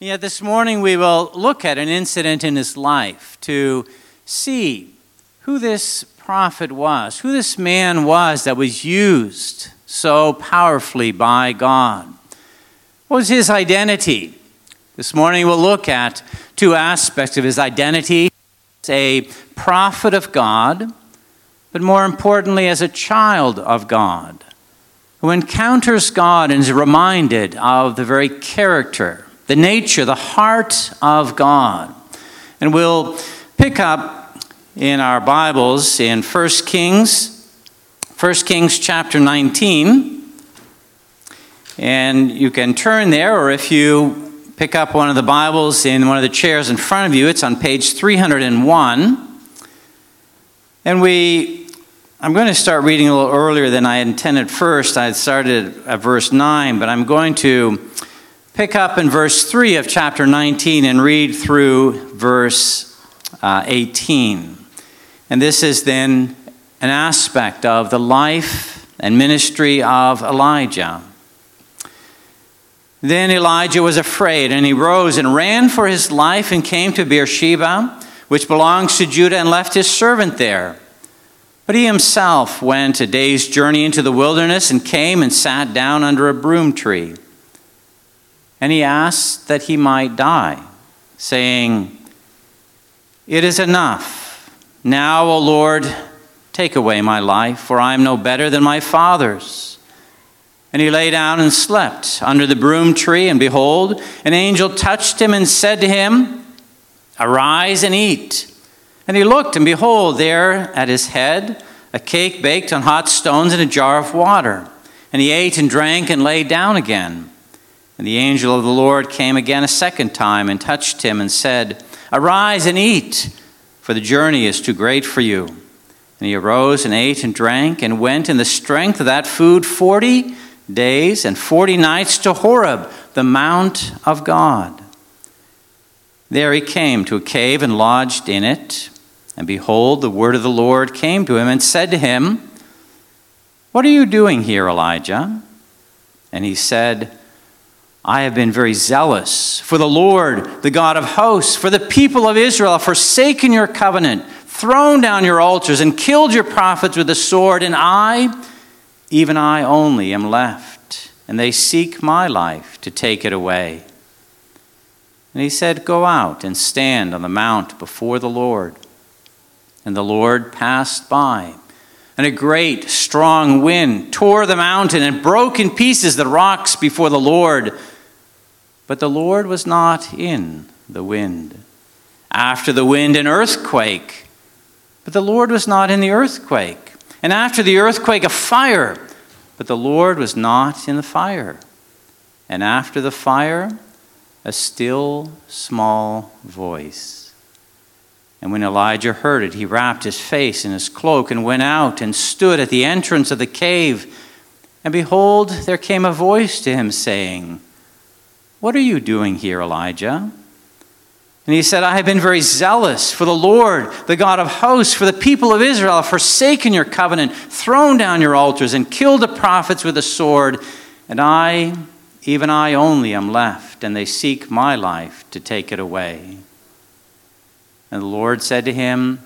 Yet this morning we will look at an incident in his life to see who this prophet was, who this man was that was used so powerfully by God. What was his identity? This morning we'll look at two aspects of his identity as a prophet of God, but more importantly, as a child of God, who encounters God and is reminded of the very character the nature, the heart of God. And we'll pick up in our Bibles in 1 Kings, 1 Kings chapter 19. And you can turn there, or if you pick up one of the Bibles in one of the chairs in front of you, it's on page 301. And we, I'm going to start reading a little earlier than I intended first. I started at verse 9, but I'm going to pick up in verse 3 of chapter 19 and read through verse uh, 18. And this is then an aspect of the life and ministry of Elijah. Then Elijah was afraid, and he rose and ran for his life and came to Beersheba, which belongs to Judah, and left his servant there. But he himself went a day's journey into the wilderness and came and sat down under a broom tree and he asked that he might die, saying, It is enough. Now, O Lord, take away my life, for I am no better than my fathers. And he lay down and slept under the broom tree, and behold, an angel touched him and said to him, Arise and eat. And he looked, and behold, there at his head a cake baked on hot stones and a jar of water. And he ate and drank and lay down again. And the angel of the Lord came again a second time and touched him and said, Arise and eat, for the journey is too great for you. And he arose and ate and drank and went in the strength of that food forty days and forty nights to Horeb, the mount of God. There he came to a cave and lodged in it. And behold, the word of the Lord came to him and said to him, What are you doing here, Elijah? And he said, I have been very zealous for the Lord, the God of hosts, for the people of Israel, have forsaken your covenant, thrown down your altars, and killed your prophets with the sword, and I, even I only, am left, and they seek my life to take it away. And he said, Go out and stand on the mount before the Lord. And the Lord passed by and a great strong wind tore the mountain and broke in pieces the rocks before the Lord. But the Lord was not in the wind. After the wind, an earthquake. But the Lord was not in the earthquake. And after the earthquake, a fire. But the Lord was not in the fire. And after the fire, a still small voice. And when Elijah heard it, he wrapped his face in his cloak and went out and stood at the entrance of the cave. And behold, there came a voice to him saying, what are you doing here, Elijah? And he said, I have been very zealous for the Lord, the God of hosts, for the people of Israel, have forsaken your covenant, thrown down your altars, and killed the prophets with a sword. And I, even I only, am left, and they seek my life to take it away. And the Lord said to him,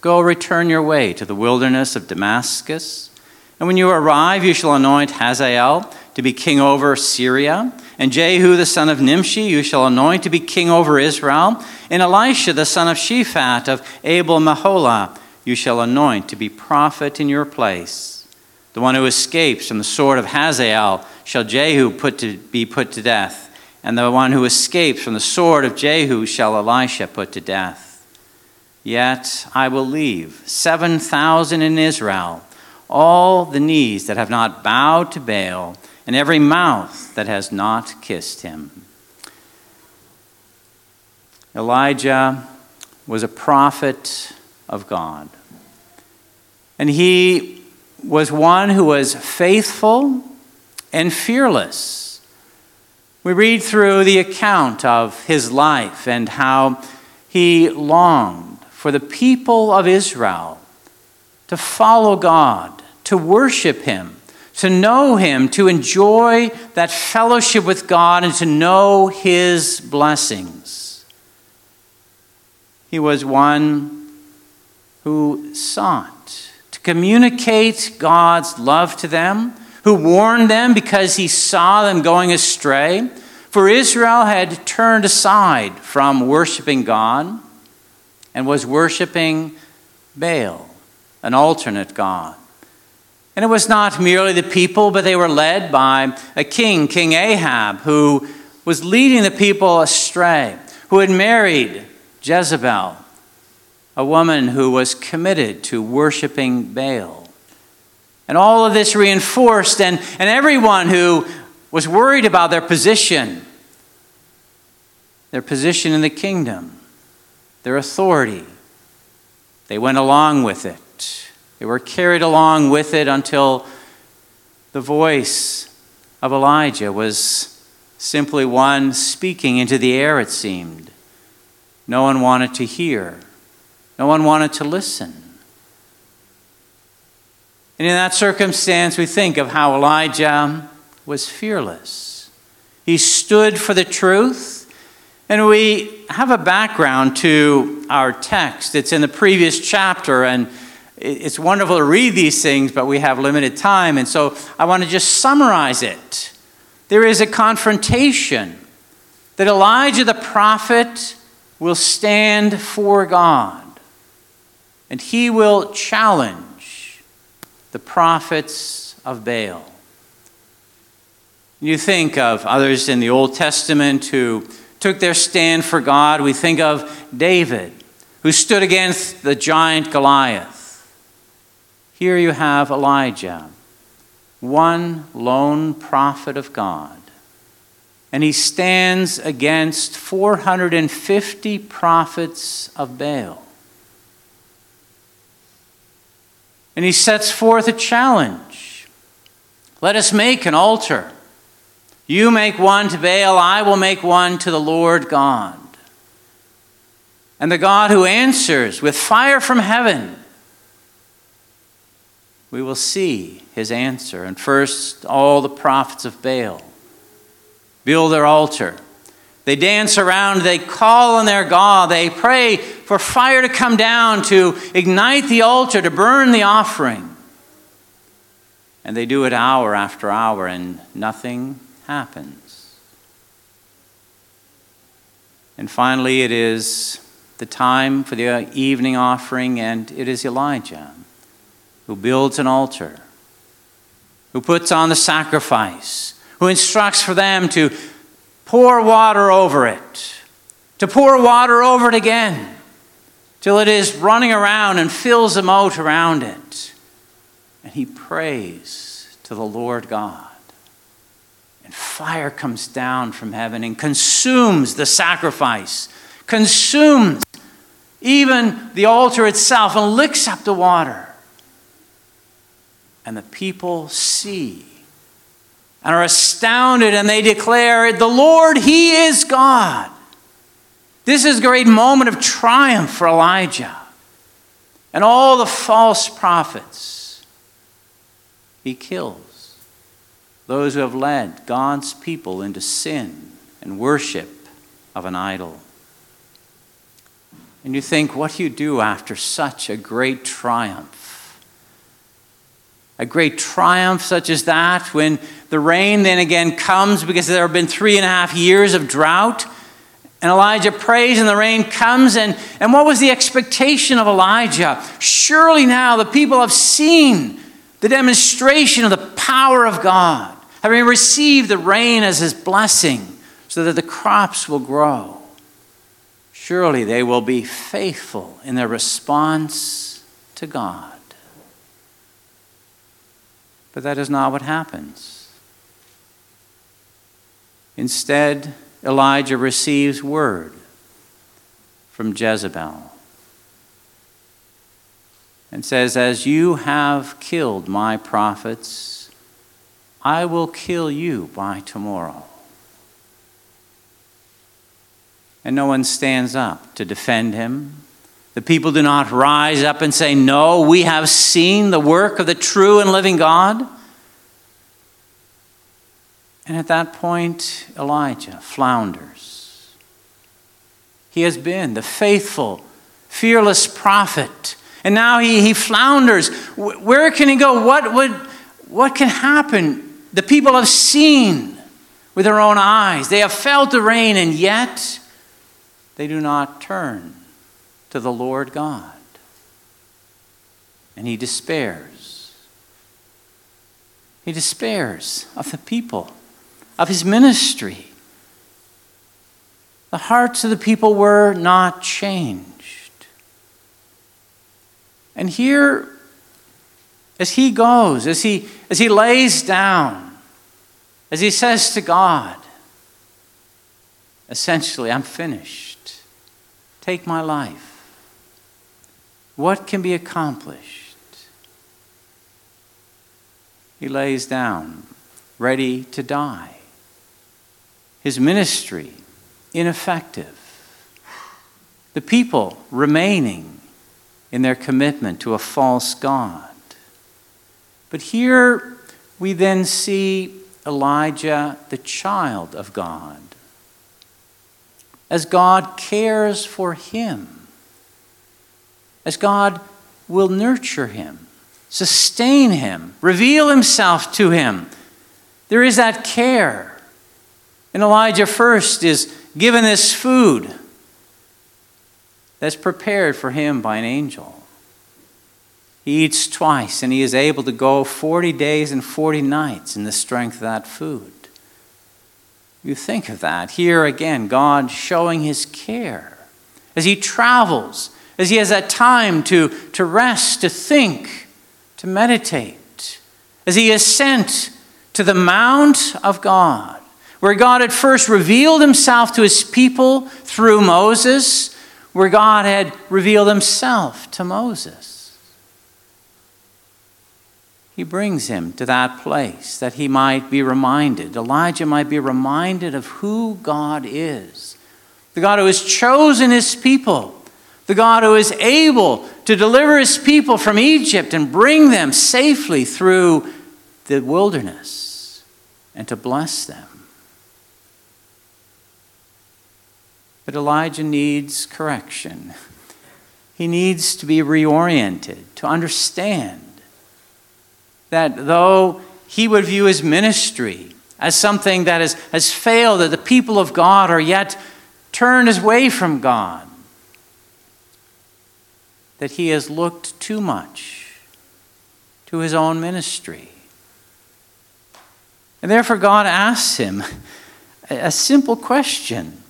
Go return your way to the wilderness of Damascus. And when you arrive, you shall anoint Hazael to be king over Syria. And Jehu the son of Nimshi you shall anoint to be king over Israel. And Elisha the son of Shaphat of Abel Meholah you shall anoint to be prophet in your place. The one who escapes from the sword of Hazael shall Jehu put to, be put to death. And the one who escapes from the sword of Jehu shall Elisha put to death. Yet I will leave 7,000 in Israel, all the knees that have not bowed to Baal and every mouth that has not kissed him. Elijah was a prophet of God. And he was one who was faithful and fearless. We read through the account of his life and how he longed for the people of Israel to follow God, to worship him, to know Him, to enjoy that fellowship with God, and to know His blessings. He was one who sought to communicate God's love to them, who warned them because he saw them going astray. For Israel had turned aside from worshiping God and was worshiping Baal, an alternate God. And it was not merely the people, but they were led by a king, King Ahab, who was leading the people astray, who had married Jezebel, a woman who was committed to worshiping Baal. And all of this reinforced, and, and everyone who was worried about their position, their position in the kingdom, their authority, they went along with it. They were carried along with it until the voice of Elijah was simply one speaking into the air, it seemed. No one wanted to hear, no one wanted to listen. And in that circumstance, we think of how Elijah was fearless. He stood for the truth. And we have a background to our text. It's in the previous chapter, and it's wonderful to read these things, but we have limited time. And so I want to just summarize it. There is a confrontation that Elijah the prophet will stand for God, and he will challenge the prophets of Baal. You think of others in the Old Testament who took their stand for God. We think of David, who stood against the giant Goliath. Here you have Elijah, one lone prophet of God. And he stands against 450 prophets of Baal. And he sets forth a challenge. Let us make an altar. You make one to Baal, I will make one to the Lord God. And the God who answers with fire from heaven we will see his answer. And first, all the prophets of Baal build their altar. They dance around, they call on their God, they pray for fire to come down to ignite the altar, to burn the offering. And they do it hour after hour, and nothing happens. And finally, it is the time for the evening offering, and it is Elijah who builds an altar, who puts on the sacrifice, who instructs for them to pour water over it, to pour water over it again, till it is running around and fills the moat around it. And he prays to the Lord God. And fire comes down from heaven and consumes the sacrifice, consumes even the altar itself, and licks up the water. And the people see and are astounded and they declare, The Lord, He is God. This is a great moment of triumph for Elijah and all the false prophets. He kills those who have led God's people into sin and worship of an idol. And you think, what do you do after such a great triumph? A great triumph such as that, when the rain then again comes because there have been three and a half years of drought. And Elijah prays, and the rain comes. And, and what was the expectation of Elijah? Surely now the people have seen the demonstration of the power of God, having received the rain as his blessing, so that the crops will grow. Surely they will be faithful in their response to God. But that is not what happens. Instead, Elijah receives word from Jezebel and says, As you have killed my prophets, I will kill you by tomorrow. And no one stands up to defend him the people do not rise up and say, No, we have seen the work of the true and living God. And at that point, Elijah flounders. He has been the faithful, fearless prophet. And now he, he flounders. Where can he go? What, would, what can happen? The people have seen with their own eyes, they have felt the rain, and yet they do not turn to the Lord God. And he despairs. He despairs of the people of his ministry. The hearts of the people were not changed. And here, as he goes, as he, as he lays down, as he says to God, essentially, I'm finished. Take my life. What can be accomplished? He lays down, ready to die his ministry ineffective, the people remaining in their commitment to a false God. But here we then see Elijah, the child of God, as God cares for him, as God will nurture him, sustain him, reveal himself to him. There is that care and Elijah first is given this food that's prepared for him by an angel. He eats twice, and he is able to go 40 days and 40 nights in the strength of that food. You think of that. Here again, God showing his care as he travels, as he has that time to, to rest, to think, to meditate, as he is sent to the Mount of God where God had first revealed himself to his people through Moses, where God had revealed himself to Moses. He brings him to that place that he might be reminded, Elijah might be reminded of who God is. The God who has chosen his people, the God who is able to deliver his people from Egypt and bring them safely through the wilderness and to bless them. But Elijah needs correction. He needs to be reoriented, to understand that though he would view his ministry as something that has, has failed, that the people of God are yet turned away from God, that he has looked too much to his own ministry. And therefore, God asks him a simple question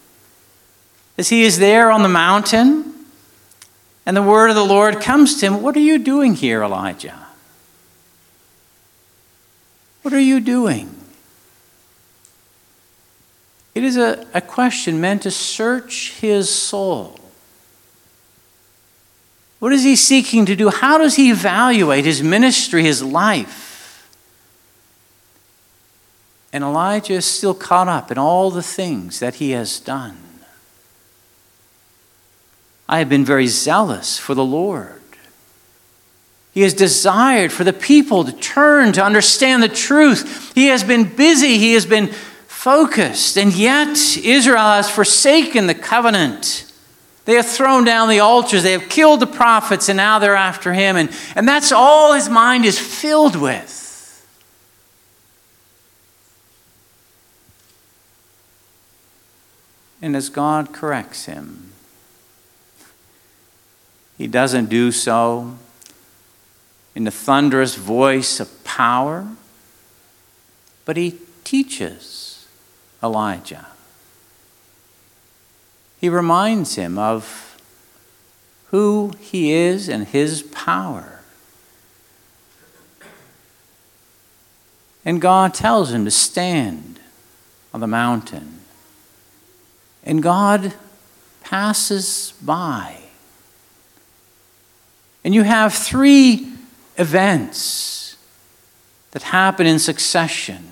as he is there on the mountain, and the word of the Lord comes to him What are you doing here, Elijah? What are you doing? It is a, a question meant to search his soul. What is he seeking to do? How does he evaluate his ministry, his life? And Elijah is still caught up in all the things that he has done. I have been very zealous for the Lord. He has desired for the people to turn, to understand the truth. He has been busy, he has been focused, and yet Israel has forsaken the covenant. They have thrown down the altars, they have killed the prophets, and now they're after him. And, and that's all his mind is filled with. And as God corrects him, he doesn't do so in the thunderous voice of power, but he teaches Elijah. He reminds him of who he is and his power. And God tells him to stand on the mountain. And God passes by. And you have three events that happen in succession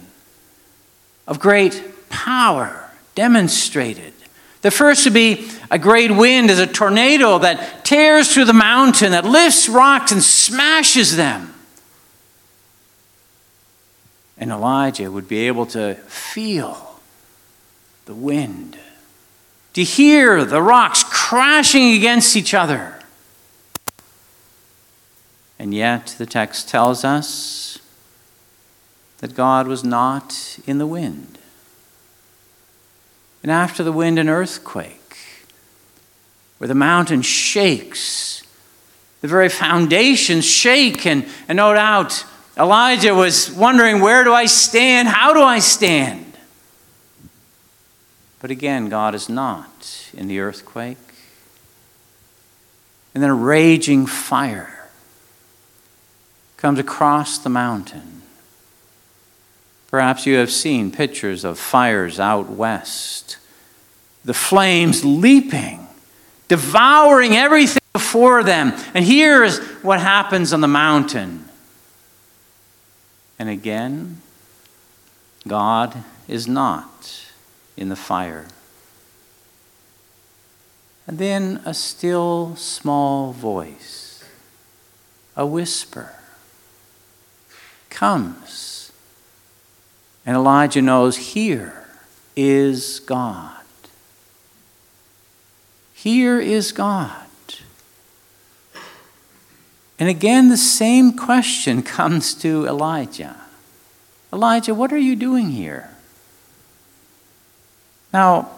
of great power demonstrated. The first would be a great wind as a tornado that tears through the mountain, that lifts rocks and smashes them. And Elijah would be able to feel the wind, to hear the rocks crashing against each other. And yet, the text tells us that God was not in the wind. And after the wind, an earthquake where the mountain shakes. The very foundations shake, and, and no doubt Elijah was wondering, Where do I stand? How do I stand? But again, God is not in the earthquake. And then a raging fire comes across the mountain. Perhaps you have seen pictures of fires out west, the flames leaping devouring everything before them. And here's what happens on the mountain. And again, God is not in the fire. And then a still small voice, a whisper, comes. And Elijah knows here is God. Here is God. And again, the same question comes to Elijah Elijah, what are you doing here? Now,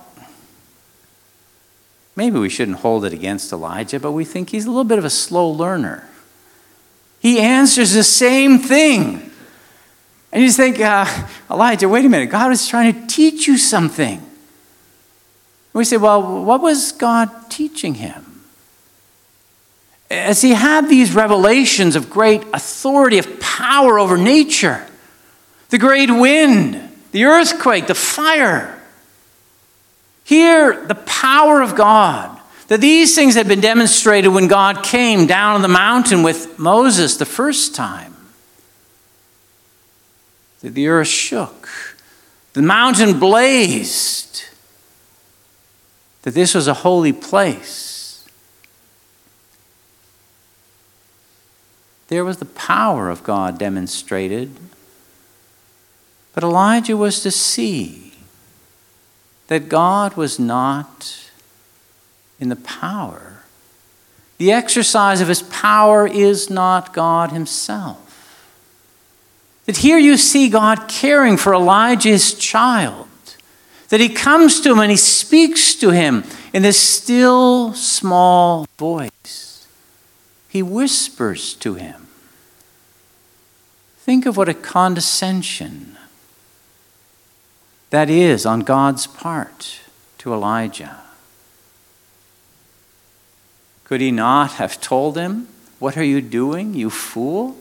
maybe we shouldn't hold it against Elijah, but we think he's a little bit of a slow learner. He answers the same thing. And you think, uh, Elijah, wait a minute, God is trying to teach you something. We say, well, what was God teaching him? As he had these revelations of great authority, of power over nature, the great wind, the earthquake, the fire, here, the power of God, that these things had been demonstrated when God came down on the mountain with Moses the first time. That the earth shook, the mountain blazed, that this was a holy place. There was the power of God demonstrated. But Elijah was to see that God was not in the power. The exercise of his power is not God himself. That here you see God caring for Elijah's child that he comes to him and he speaks to him in this still small voice. He whispers to him. Think of what a condescension that is on God's part to Elijah. Could he not have told him, What are you doing, you fool?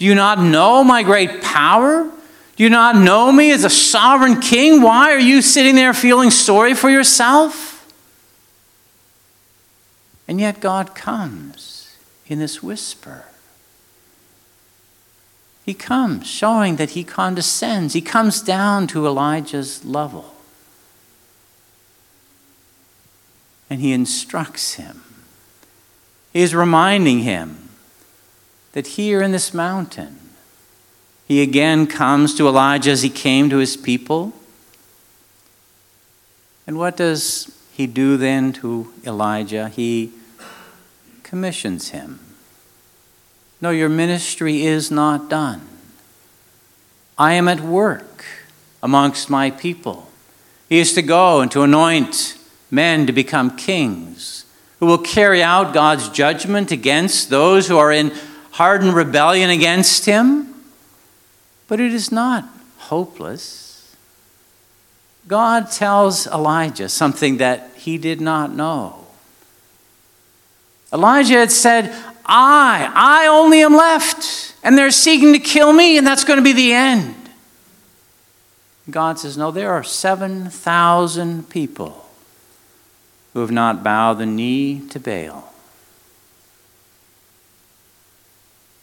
Do you not know my great power? Do you not know me as a sovereign king? Why are you sitting there feeling sorry for yourself? And yet God comes in this whisper. He comes showing that he condescends. He comes down to Elijah's level. And he instructs him. He is reminding him that here in this mountain, he again comes to Elijah as he came to his people. And what does he do then to Elijah? He commissions him. No, your ministry is not done. I am at work amongst my people. He is to go and to anoint men to become kings who will carry out God's judgment against those who are in hardened rebellion against him. But it is not hopeless. God tells Elijah something that he did not know. Elijah had said, I, I only am left, and they're seeking to kill me, and that's going to be the end. God says, No, there are 7,000 people who have not bowed the knee to Baal.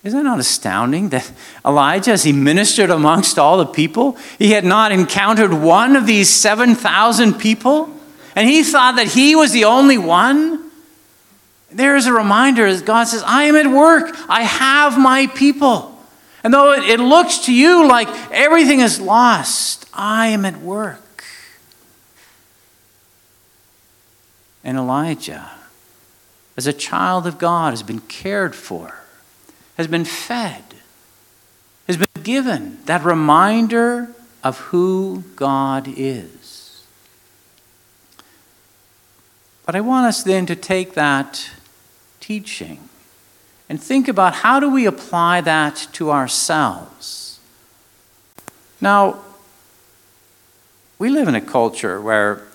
Isn't it not astounding that Elijah, as he ministered amongst all the people, he had not encountered one of these 7,000 people? And he thought that he was the only one? There is a reminder as God says, I am at work. I have my people. And though it, it looks to you like everything is lost, I am at work. And Elijah, as a child of God, has been cared for, has been fed, has been given that reminder of who God is. But I want us then to take that teaching and think about how do we apply that to ourselves. Now, we live in a culture where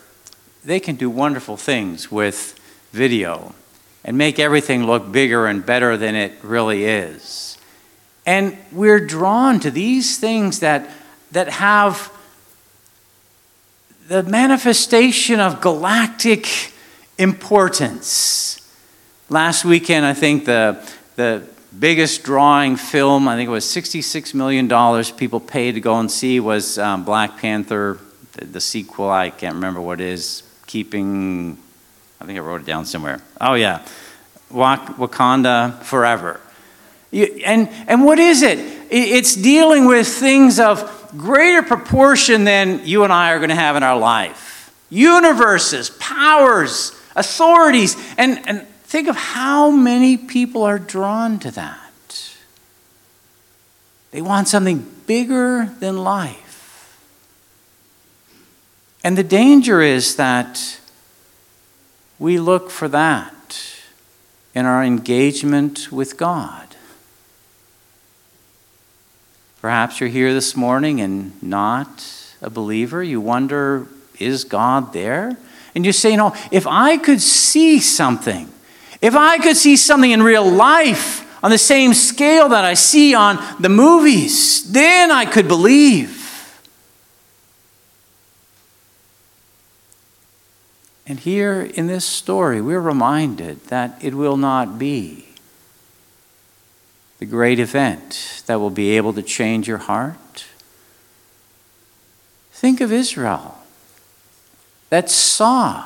they can do wonderful things with video and make everything look bigger and better than it really is. And we're drawn to these things that, that have the manifestation of galactic importance. Last weekend, I think the, the biggest drawing film, I think it was $66 million people paid to go and see, was um, Black Panther, the, the, sequel. I can't remember what it is. Keeping, I think I wrote it down somewhere. Oh, yeah. Wakanda Forever. And, and what is it? It's dealing with things of greater proportion than you and I are going to have in our life. Universes, powers, authorities. And, and think of how many people are drawn to that. They want something bigger than life. And the danger is that we look for that in our engagement with God. Perhaps you're here this morning and not a believer. You wonder, is God there? And you say, know, if I could see something, if I could see something in real life on the same scale that I see on the movies, then I could believe. And here in this story, we're reminded that it will not be the great event that will be able to change your heart. Think of Israel that saw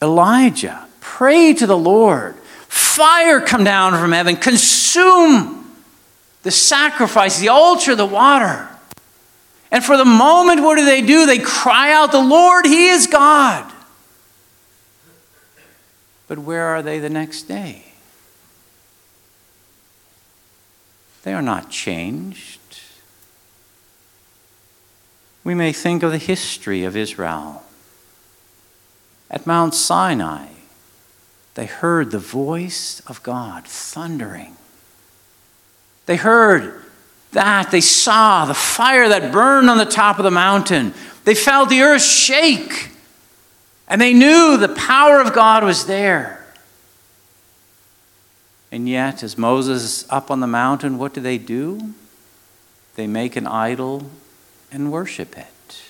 Elijah pray to the Lord, fire come down from heaven, consume the sacrifice, the altar, the water. And for the moment, what do they do? They cry out, The Lord, He is God. But where are they the next day? They are not changed. We may think of the history of Israel. At Mount Sinai, they heard the voice of God thundering. They heard that. They saw the fire that burned on the top of the mountain. They felt the earth shake. And they knew the power of God was there. And yet, as Moses is up on the mountain, what do they do? They make an idol and worship it.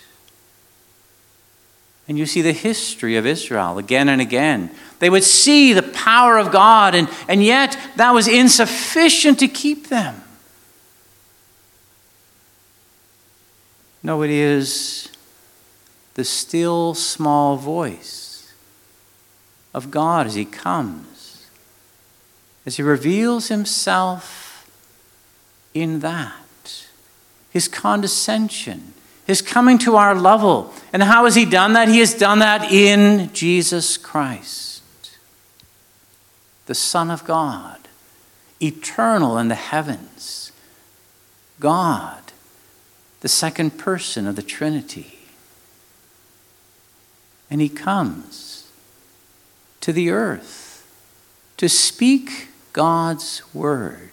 And you see the history of Israel again and again. They would see the power of God, and, and yet that was insufficient to keep them. No, it is the still small voice of God as He comes, as He reveals Himself in that, His condescension, His coming to our level. And how has He done that? He has done that in Jesus Christ, the Son of God, eternal in the heavens, God, the second person of the Trinity and he comes to the earth to speak God's word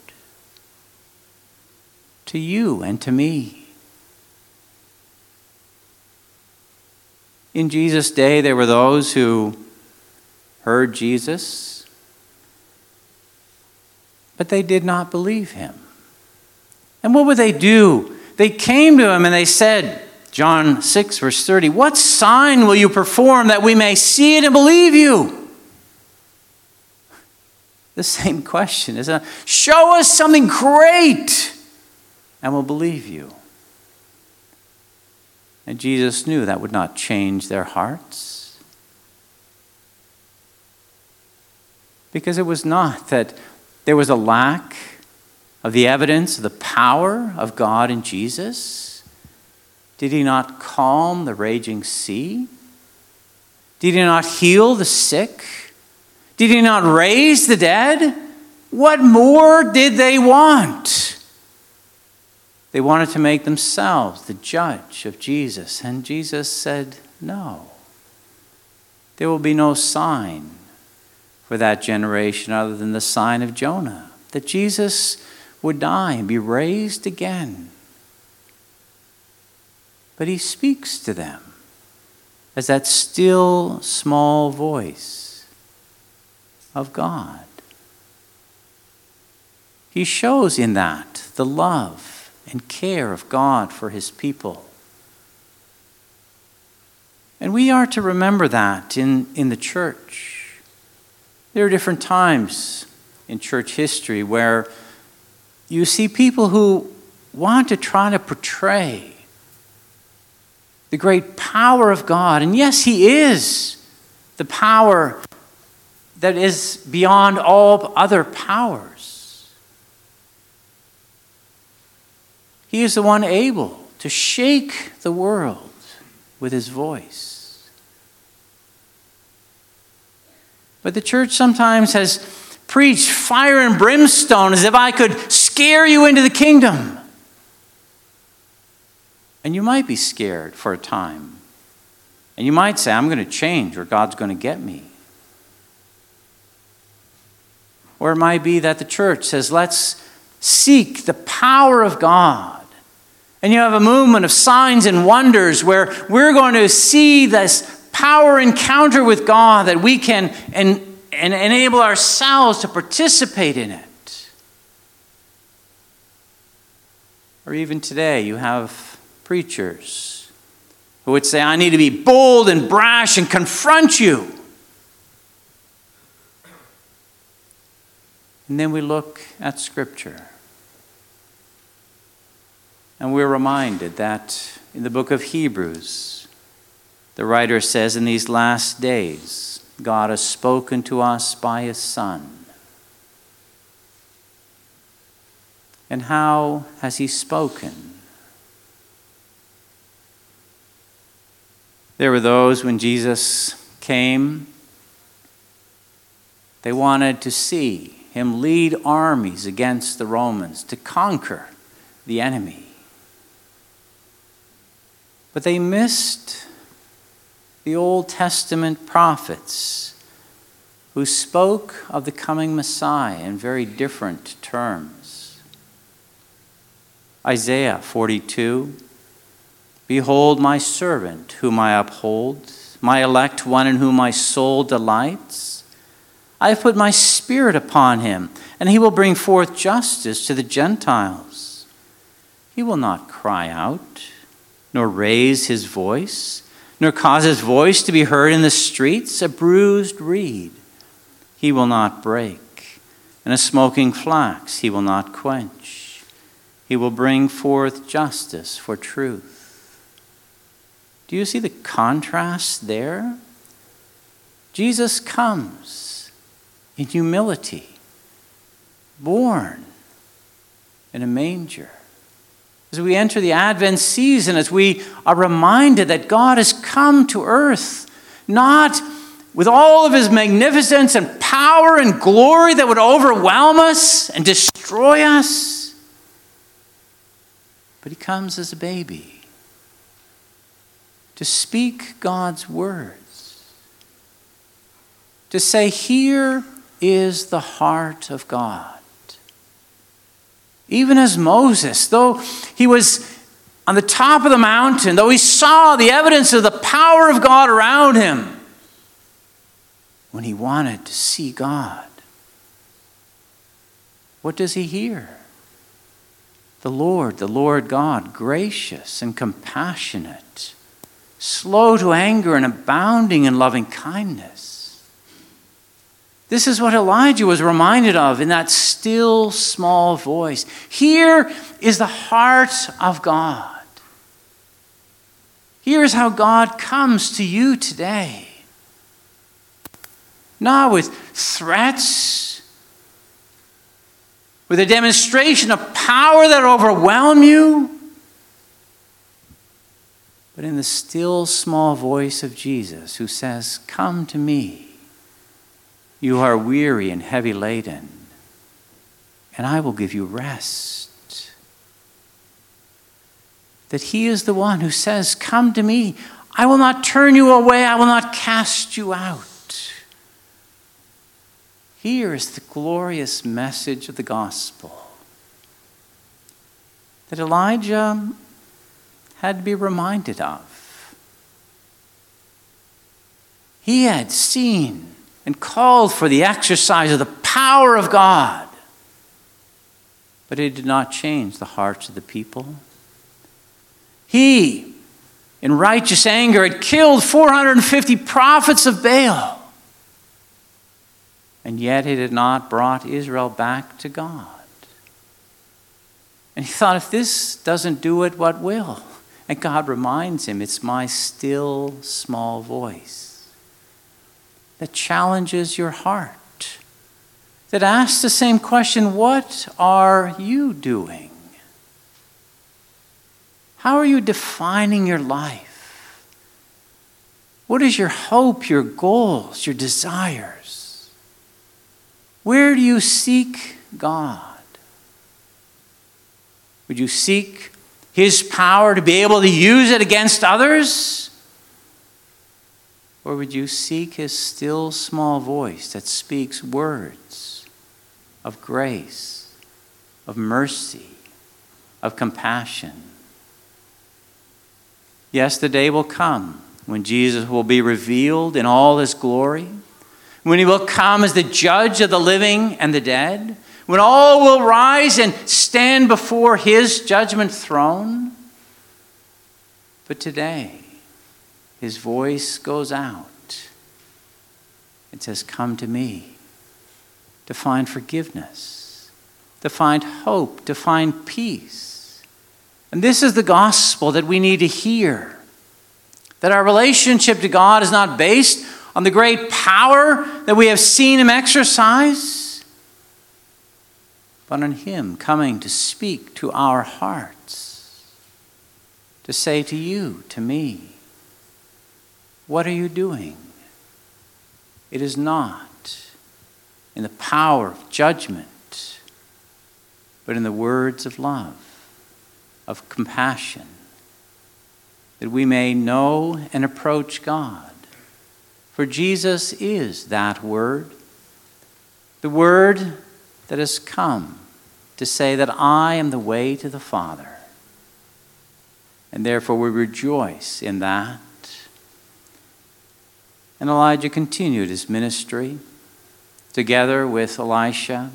to you and to me. In Jesus' day, there were those who heard Jesus, but they did not believe him. And what would they do? They came to him and they said, John 6, verse 30. What sign will you perform that we may see it and believe you? The same question, isn't? Show us something great and we'll believe you. And Jesus knew that would not change their hearts. Because it was not that there was a lack of the evidence of the power of God in Jesus? Did he not calm the raging sea? Did he not heal the sick? Did he not raise the dead? What more did they want? They wanted to make themselves the judge of Jesus, and Jesus said, No. There will be no sign for that generation other than the sign of Jonah, that Jesus would die and be raised again. But he speaks to them as that still small voice of God. He shows in that the love and care of God for his people. And we are to remember that in, in the church. There are different times in church history where you see people who want to try to portray the great power of God. And yes, He is the power that is beyond all other powers. He is the one able to shake the world with His voice. But the church sometimes has preached fire and brimstone as if I could scare you into the kingdom. And you might be scared for a time. And you might say, I'm going to change or God's going to get me. Or it might be that the church says, let's seek the power of God. And you have a movement of signs and wonders where we're going to see this power encounter with God that we can and, enable ourselves to participate in it. Or even today, you have preachers who would say, I need to be bold and brash and confront you. And then we look at Scripture. And we're reminded that in the book of Hebrews, the writer says, In these last days, God has spoken to us by His Son. And how has He spoken? There were those when Jesus came, they wanted to see him lead armies against the Romans to conquer the enemy. But they missed the Old Testament prophets who spoke of the coming Messiah in very different terms. Isaiah 42 Behold, my servant, whom I uphold, my elect one in whom my soul delights. I have put my spirit upon him, and he will bring forth justice to the Gentiles. He will not cry out, nor raise his voice, nor cause his voice to be heard in the streets, a bruised reed he will not break, and a smoking flax he will not quench. He will bring forth justice for truth. Do you see the contrast there? Jesus comes in humility, born in a manger. As we enter the Advent season, as we are reminded that God has come to earth, not with all of his magnificence and power and glory that would overwhelm us and destroy us, but he comes as a baby to speak God's words, to say, Here is the heart of God. Even as Moses, though he was on the top of the mountain, though he saw the evidence of the power of God around him, when he wanted to see God, what does he hear? The Lord, the Lord God, gracious and compassionate slow to anger and abounding in loving kindness. This is what Elijah was reminded of in that still small voice. Here is the heart of God. Here's how God comes to you today. Not with threats, with a demonstration of power that overwhelm you, but in the still small voice of Jesus who says, Come to me. You are weary and heavy laden, and I will give you rest. That He is the one who says, Come to me. I will not turn you away, I will not cast you out. Here is the glorious message of the gospel that Elijah had to be reminded of. He had seen and called for the exercise of the power of God, but it did not change the hearts of the people. He, in righteous anger, had killed 450 prophets of Baal and yet it had not brought Israel back to God. And he thought, if this doesn't do it, what will? And God reminds him, it's my still small voice that challenges your heart, that asks the same question what are you doing? How are you defining your life? What is your hope, your goals, your desires? Where do you seek God? Would you seek His power to be able to use it against others? Or would you seek His still small voice that speaks words of grace, of mercy, of compassion? Yes, the day will come when Jesus will be revealed in all His glory when he will come as the judge of the living and the dead, when all will rise and stand before his judgment throne. But today, his voice goes out. It says, Come to me to find forgiveness, to find hope, to find peace. And this is the gospel that we need to hear that our relationship to God is not based on the great power that we have seen him exercise, but on him coming to speak to our hearts, to say to you, to me, What are you doing? It is not in the power of judgment, but in the words of love, of compassion, that we may know and approach God for Jesus is that word, the word that has come to say that I am the way to the Father. And therefore we rejoice in that. And Elijah continued his ministry together with Elisha,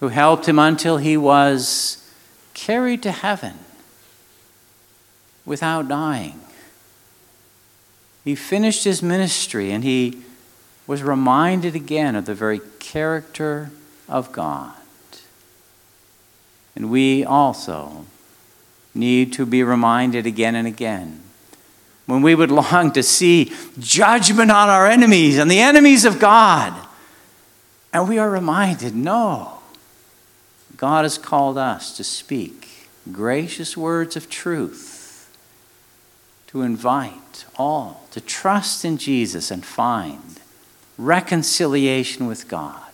who helped him until he was carried to heaven without dying. He finished his ministry and he was reminded again of the very character of God. And we also need to be reminded again and again when we would long to see judgment on our enemies and the enemies of God. And we are reminded no, God has called us to speak gracious words of truth to invite all to trust in Jesus and find reconciliation with God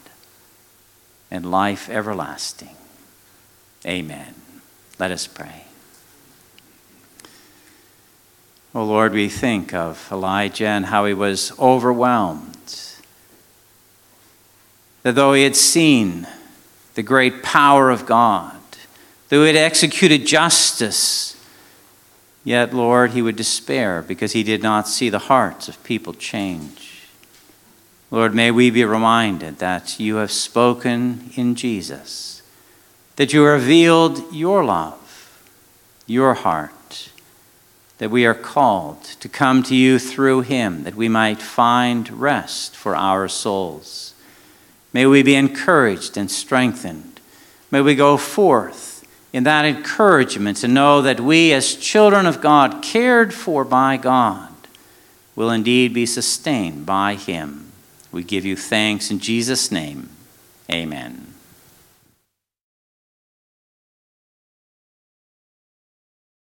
and life everlasting. Amen. Let us pray. Oh Lord, we think of Elijah and how he was overwhelmed. That though he had seen the great power of God, though he had executed justice, Yet, Lord, he would despair because he did not see the hearts of people change. Lord, may we be reminded that you have spoken in Jesus, that you revealed your love, your heart, that we are called to come to you through him, that we might find rest for our souls. May we be encouraged and strengthened. May we go forth in that encouragement to know that we, as children of God, cared for by God, will indeed be sustained by Him. We give you thanks in Jesus' name. Amen.